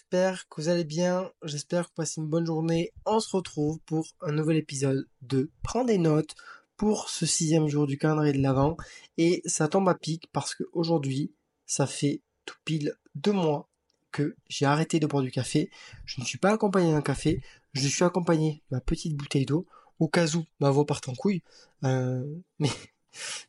j'espère que vous allez bien, j'espère que vous passez une bonne journée. On se retrouve pour un nouvel épisode de Prends des notes pour ce sixième jour du calendrier de l'Avent. Et ça tombe à pic parce que aujourd'hui, ça fait tout pile deux mois que j'ai arrêté de boire du café. Je ne suis pas accompagné d'un café, je suis accompagné de ma petite bouteille d'eau, au cas où ma voix part en couille. Euh, mais,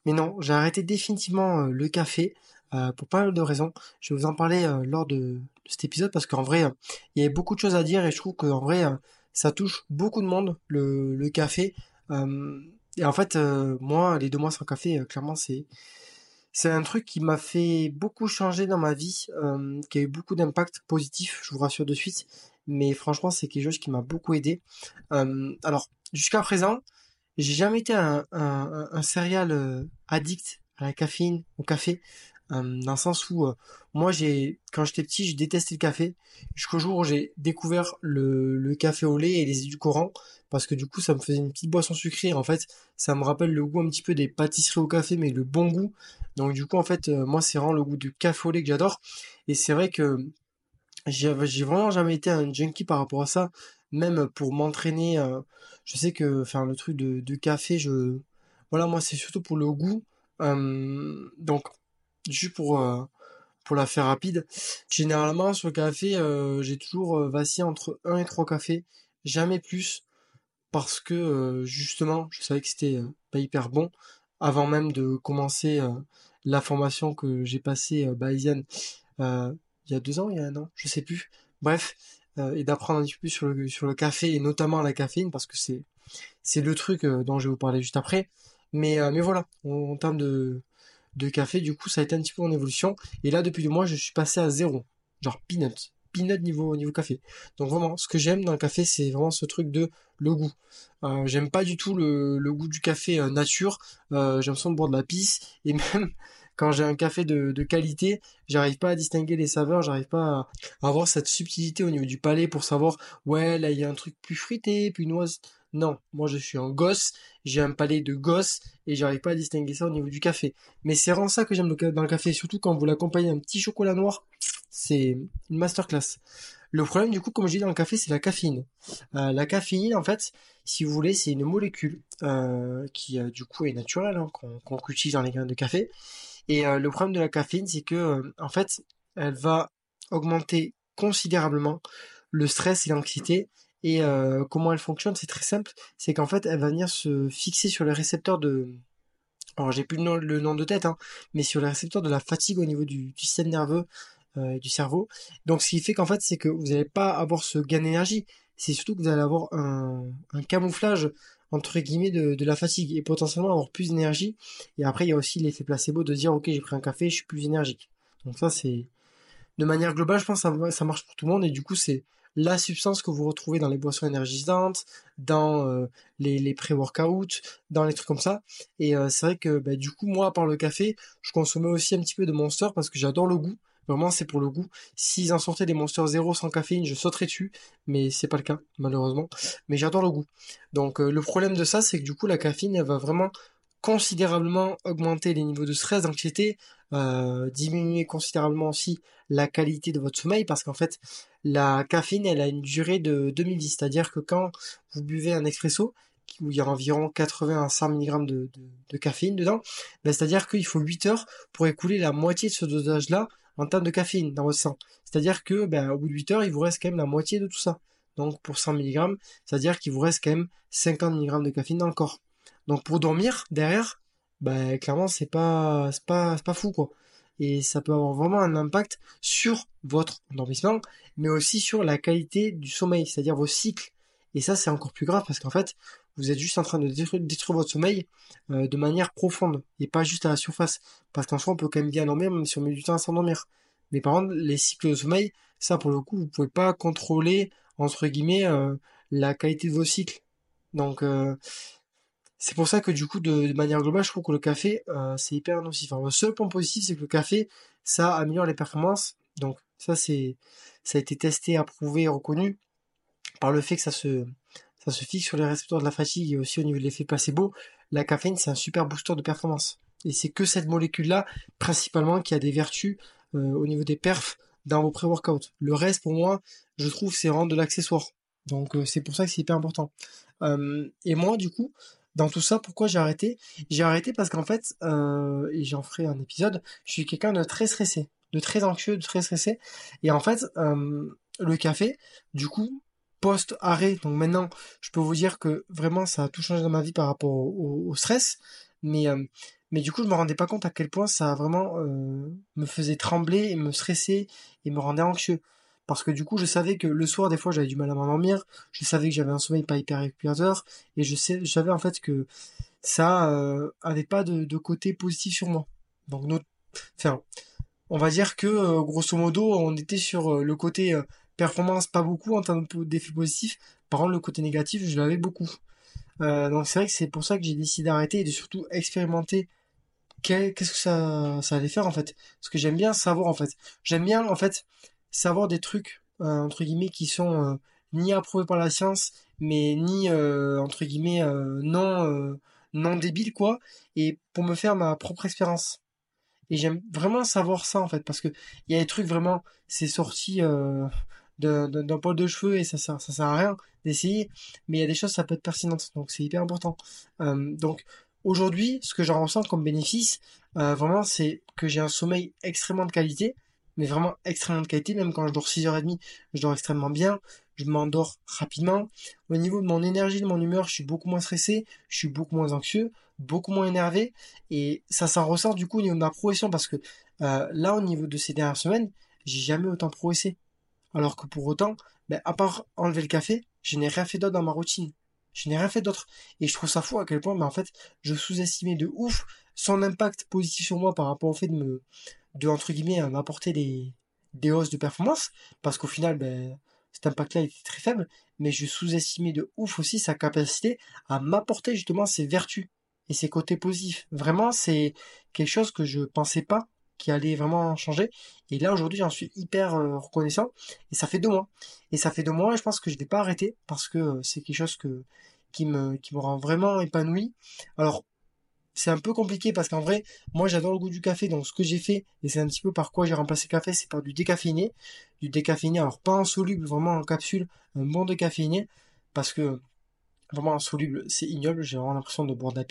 mais non, j'ai arrêté définitivement euh, le café. Euh, pour pas mal de raisons. Je vais vous en parler euh, lors de, cet épisode parce qu'en vrai, euh, il y a beaucoup de choses à dire et je trouve qu'en vrai, ça touche beaucoup de monde, le, café. et en fait, moi, les deux mois sans café, clairement, c'est c'est un truc qui m'a fait beaucoup changer dans ma vie, qui a eu beaucoup d'impact positif, je vous rassure de suite. Mais franchement, c'est quelque chose qui m'a beaucoup aidé. alors, jusqu'à présent, j'ai jamais été un, un, addict à la caféine, au café. Dans le sens où moi j'ai quand j'étais petit je détestais le café. Jusqu'au jour où j'ai découvert le, café au lait et les édulcorants parce que du coup ça me faisait une petite boisson sucrée. En fait ça me rappelle le goût un petit peu des pâtisseries au café mais le bon goût. Donc du coup en fait moi c'est vraiment le goût du café au lait que j'adore. Et c'est vrai que j'ai vraiment jamais été un junkie par rapport à ça. Même pour m'entraîner je sais que faire le truc de, de café je voilà moi c'est surtout pour le goût. Donc juste pour euh, pour la faire rapide. Généralement sur le café, euh, j'ai toujours euh, vacillé entre 1 et 3 cafés, jamais plus parce que justement, je savais que c'était pas hyper bon avant même de commencer la formation que j'ai passée bayesienne il y a deux ans, il y a un an, je sais plus. Bref, et d'apprendre un petit peu plus sur le sur le café et notamment la caféine parce que c'est c'est le truc dont je vais vous parler juste après. Mais mais voilà, en termes de de café, du coup, ça a été un petit peu en évolution. Et là, depuis deux mois, je suis passé à zéro. Genre peanut. Peanut niveau, niveau café. Donc vraiment, ce que j'aime dans le café, c'est vraiment ce truc de le goût. Euh, j'aime pas du tout le, goût du café euh, nature. Euh, j'ai boire de la pisse. Et même quand j'ai un café de, qualité, j'arrive pas à distinguer les saveurs, j'arrive pas à avoir cette subtilité au niveau du palais pour savoir, ouais, là, il y a un truc plus fruité, plus noise. Non, moi je suis un gosse, j'ai un palais de gosse et j'arrive pas à distinguer ça au niveau du café. Mais c'est vraiment ça que j'aime dans le café, surtout quand vous l'accompagnez un petit chocolat noir, c'est une masterclass. Le problème du coup, comme je dis dans le café, c'est la caféine. Euh, la caféine, en fait, si vous voulez, c'est une molécule euh, qui euh, du coup est naturelle, hein, qu'on utilise dans les graines de café. Et le problème de la caféine, c'est que en fait, elle va augmenter considérablement le stress et l'anxiété et euh, comment elle fonctionne, c'est très simple. C'est qu'en fait, elle va venir se fixer sur les récepteurs de... Alors j'ai plus le nom, le de tête, hein, mais sur les récepteurs de la fatigue au niveau du, système nerveux euh, du cerveau. Donc ce qui fait qu'en fait, c'est que vous n'allez pas avoir ce gain d'énergie. C'est surtout que vous allez avoir un, camouflage entre guillemets de, la fatigue et potentiellement avoir plus d'énergie. Et après, il y a aussi l'effet placebo de dire ok, j'ai pris un café, je suis plus énergique. Donc ça, c'est de manière globale, je pense que ça marche pour tout le monde et du coup, c'est la substance que vous retrouvez dans les boissons énergisantes, dans euh, les, pré-workouts, dans les trucs comme ça. Et euh, c'est vrai que bah, du coup, moi, par le café, je consommais aussi un petit peu de Monster parce que j'adore le goût. Vraiment, c'est pour le goût. S'ils en sortaient des Monster zéro sans caféine, je sauterais dessus, mais c'est pas le cas, malheureusement. Mais j'adore le goût. Donc euh, le problème de ça, c'est que du coup, la caféine, elle va vraiment considérablement augmenter les niveaux de stress, d'anxiété, euh, diminuer considérablement aussi la qualité de votre sommeil parce qu'en fait la caféine elle a une durée de 2010 c'est-à-dire que quand vous buvez un expresso où il y a environ 80 à 100 mg de, de, caféine dedans, ben, c'est-à-dire qu'il faut 8 heures pour écouler la moitié de ce dosage-là en termes de caféine dans votre sang. C'est-à-dire que ben, au bout de 8 heures, il vous reste quand même la moitié de tout ça. Donc pour 100 mg, c'est-à-dire qu'il vous reste quand même 50 mg de caféine dans le corps. Donc pour dormir derrière, bah clairement c'est pas c'est pas c'est pas fou quoi. Et ça peut avoir vraiment un impact sur votre endormissement, mais aussi sur la qualité du sommeil, c'est-à-dire vos cycles. Et ça c'est encore plus grave parce qu'en fait vous êtes juste en train de détruire, votre sommeil euh, de manière profonde et pas juste à la surface. Parce qu'en soi on peut quand même bien dormir même si on met du temps à s'endormir. Mais par contre les cycles de sommeil, ça pour le coup vous pouvez pas contrôler entre guillemets euh, la qualité de vos cycles. Donc euh, c'est pour ça que du coup, de, manière globale, je trouve que le café, euh, c'est hyper nocif. le seul point positif, c'est que le café, ça améliore les performances. Donc ça, c'est, ça a été testé, approuvé, reconnu par le fait que ça se, ça se fixe sur les récepteurs de la fatigue et aussi au niveau de l'effet placebo. La caféine, c'est un super booster de performance. Et c'est que cette molécule-là, principalement, qui a des vertus euh, au niveau des perfs dans vos pré-workouts. Le reste, pour moi, je trouve, c'est vraiment de l'accessoire. Donc, euh, c'est pour ça que c'est hyper important. Et moi, du coup, dans tout ça, pourquoi j'ai arrêté? J'ai arrêté parce qu'en fait, euh, et j'en ferai un épisode, je suis quelqu'un de très stressé, de très anxieux, de très stressé. Et en fait, le café, du coup, post-arrêt, donc maintenant, je peux vous dire que vraiment, ça a tout changé dans ma vie par rapport au, stress. Mais, mais du coup, je me rendais pas compte à quel point ça vraiment me faisait trembler et me stresser et me rendait anxieux parce que du coup je savais que le soir des fois j'avais du mal à m'endormir, je savais que j'avais un sommeil pas hyper récupérateur et je, sais, je savais en fait que ça euh, avait pas de, côté positif sur moi. Donc on va dire que euh, grosso modo on était sur euh, le côté euh, performance pas beaucoup en termes d'effets positifs, par contre le côté négatif je l'avais beaucoup. donc c'est vrai que c'est pour ça que j'ai décidé d'arrêter et de surtout expérimenter qu'est-ce que ça, ça allait faire en fait. Parce que j'aime bien savoir en fait. J'aime bien en fait savoir des trucs, euh, entre guillemets, qui sont euh, ni approuvés par la science, mais ni, euh, entre guillemets, non, non débiles, quoi, et pour me faire ma propre expérience. Et j'aime vraiment savoir ça, en fait, parce que il y a des trucs vraiment, c'est sorti d'un poil de cheveux et ça sert, ça sert à rien d'essayer, mais il y a des choses, ça peut être pertinente, donc c'est hyper important. donc, aujourd'hui, ce que j'en ressens comme bénéfice, vraiment, c'est que j'ai un sommeil extrêmement de qualité, mais vraiment extrêmement de qualité. Même quand je dors 6h30, je dors extrêmement bien. Je m'endors rapidement. Au niveau de mon énergie, de mon humeur, je suis beaucoup moins stressé, je suis beaucoup moins anxieux, beaucoup moins énervé. Et ça s'en ressort du coup au niveau de ma progression parce que euh, là, au niveau de ces dernières semaines, j'ai jamais autant progressé. Alors que pour autant, ben, à part enlever le café, je n'ai rien fait d'autre dans ma routine. Je n'ai rien fait d'autre. Et je trouve ça fou à quel point, ben, en fait, je sous-estimais de ouf son impact positif sur moi par rapport au fait de me, de entre guillemets m'apporter des, des hausses de performance parce qu'au final ben, cet impact là était très faible mais je sous-estimais de ouf aussi sa capacité à m'apporter justement ses vertus et ses côtés positifs. Vraiment c'est quelque chose que je pensais pas qui allait vraiment changer. Et là aujourd'hui j'en suis hyper euh, reconnaissant et ça fait deux mois. Et ça fait deux mois et je pense que je vais pas arrêter parce que euh, c'est quelque chose que qui me qui me rend vraiment épanoui. Alors c'est un peu compliqué parce qu'en vrai, moi j'adore le goût du café, donc ce que j'ai fait, et c'est un petit peu par quoi j'ai remplacé le café, c'est par du décaféiné. Du décaféiné, alors pas en soluble, vraiment en capsule, un bon décaféiné, parce que vraiment en soluble c'est ignoble, j'ai vraiment l'impression de boire de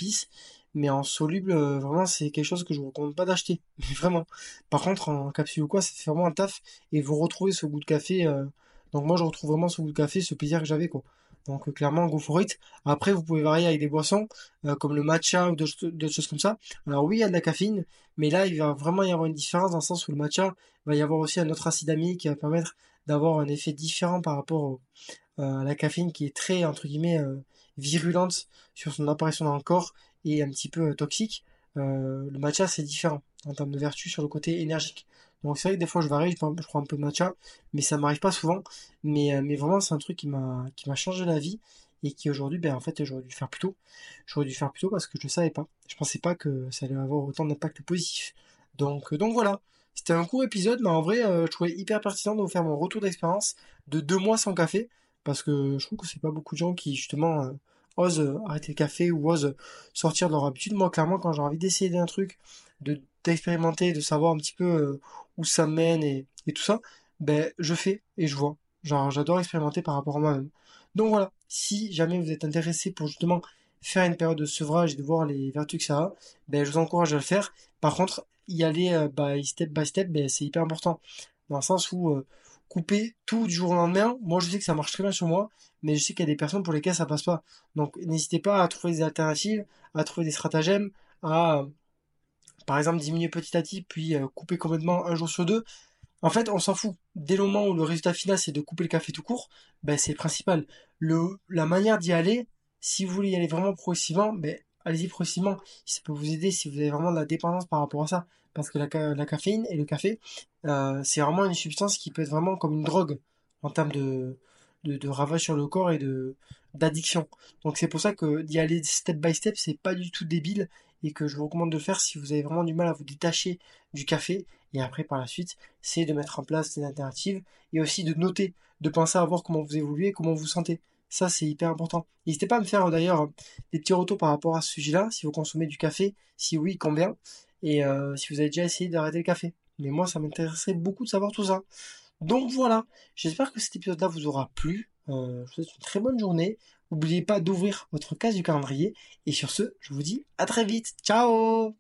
mais en soluble, euh, vraiment c'est quelque chose que je vous recommande pas d'acheter, vraiment. Par contre en capsule ou quoi, ça fait vraiment un taf, et vous retrouvez ce goût de café, euh, donc moi je retrouve vraiment ce goût de café, ce plaisir que j'avais quoi. Donc euh, clairement, go for. Après, vous pouvez varier avec des boissons euh, comme le matcha ou d'autres choses comme ça. Alors oui, il y a de la caféine, mais là, il va vraiment y avoir une différence dans le sens où le matcha va y avoir aussi un autre acide amine qui va permettre d'avoir un effet différent par rapport euh, à la caféine qui est très entre guillemets virulente sur son apparition dans le corps et un petit peu toxique. le matcha c'est différent en termes de vertu sur le côté énergique. Donc c'est vrai que des fois je varie, je prends, un peu de matcha, mais ça m'arrive pas souvent. Mais, euh, mais vraiment c'est un truc qui m'a qui m'a changé la vie et qui aujourd'hui, ben en fait j'aurais dû faire plus tôt. J'aurais dû faire plus tôt parce que je ne savais pas. Je pensais pas que ça allait avoir autant d'impact positif. Donc euh, donc voilà. C'était un court épisode, mais en vrai, euh, je trouvais hyper pertinent de vous faire mon retour d'expérience de deux mois sans café, parce que je trouve que c'est pas beaucoup de gens qui justement osent arrêter le café ou osent sortir de leur habitude. Moi, clairement, quand j'ai envie d'essayer un truc, de d'expérimenter, de savoir un petit peu où ça mène et, tout ça, ben je fais et je vois. Genre j'adore expérimenter par rapport à moi-même. Donc voilà, si jamais vous êtes intéressé pour justement faire une période de sevrage et de voir les vertus que ça a, ben je vous encourage à le faire. Par contre, y aller euh, by step by step, ben c'est hyper important. Dans le sens où euh, couper tout du jour au lendemain, moi je sais que ça marche très bien sur moi, mais je sais qu'il y a des personnes pour lesquelles ça passe pas. Donc n'hésitez pas à trouver des alternatives, à trouver des stratagèmes, à par exemple diminuer petit à petit, puis euh, couper complètement un jour sur deux, en fait, on s'en fout. Dès le moment où le résultat final, c'est de couper le café tout court, ben, c'est le principal. Le, la manière d'y aller, si vous voulez y aller vraiment progressivement, ben, allez-y progressivement. Ça peut vous aider si vous avez vraiment de la dépendance par rapport à ça. Parce que la, la caféine et le café, euh, c'est vraiment une substance qui peut être vraiment comme une drogue en termes de, de, de ravage sur le corps et de d'addiction. Donc c'est pour ça que d'y aller step by step, c'est pas du tout débile et que je vous recommande de faire si vous avez vraiment du mal à vous détacher du café. Et après, par la suite, c'est de mettre en place des alternatives et aussi de noter, de penser à voir comment vous évoluez, comment vous sentez. Ça, c'est hyper important. N'hésitez pas à me faire d'ailleurs des petits retours par rapport à ce sujet-là, si vous consommez du café, si oui, combien, et euh, si vous avez déjà essayé d'arrêter le café. mais moi, ça m'intéresserait beaucoup de savoir tout ça. Donc voilà, j'espère que cet épisode-là vous aura plu. Euh, je vous souhaite une très bonne journée. N'oubliez pas d'ouvrir votre case du calendrier. Et sur ce, je vous dis à très vite. Ciao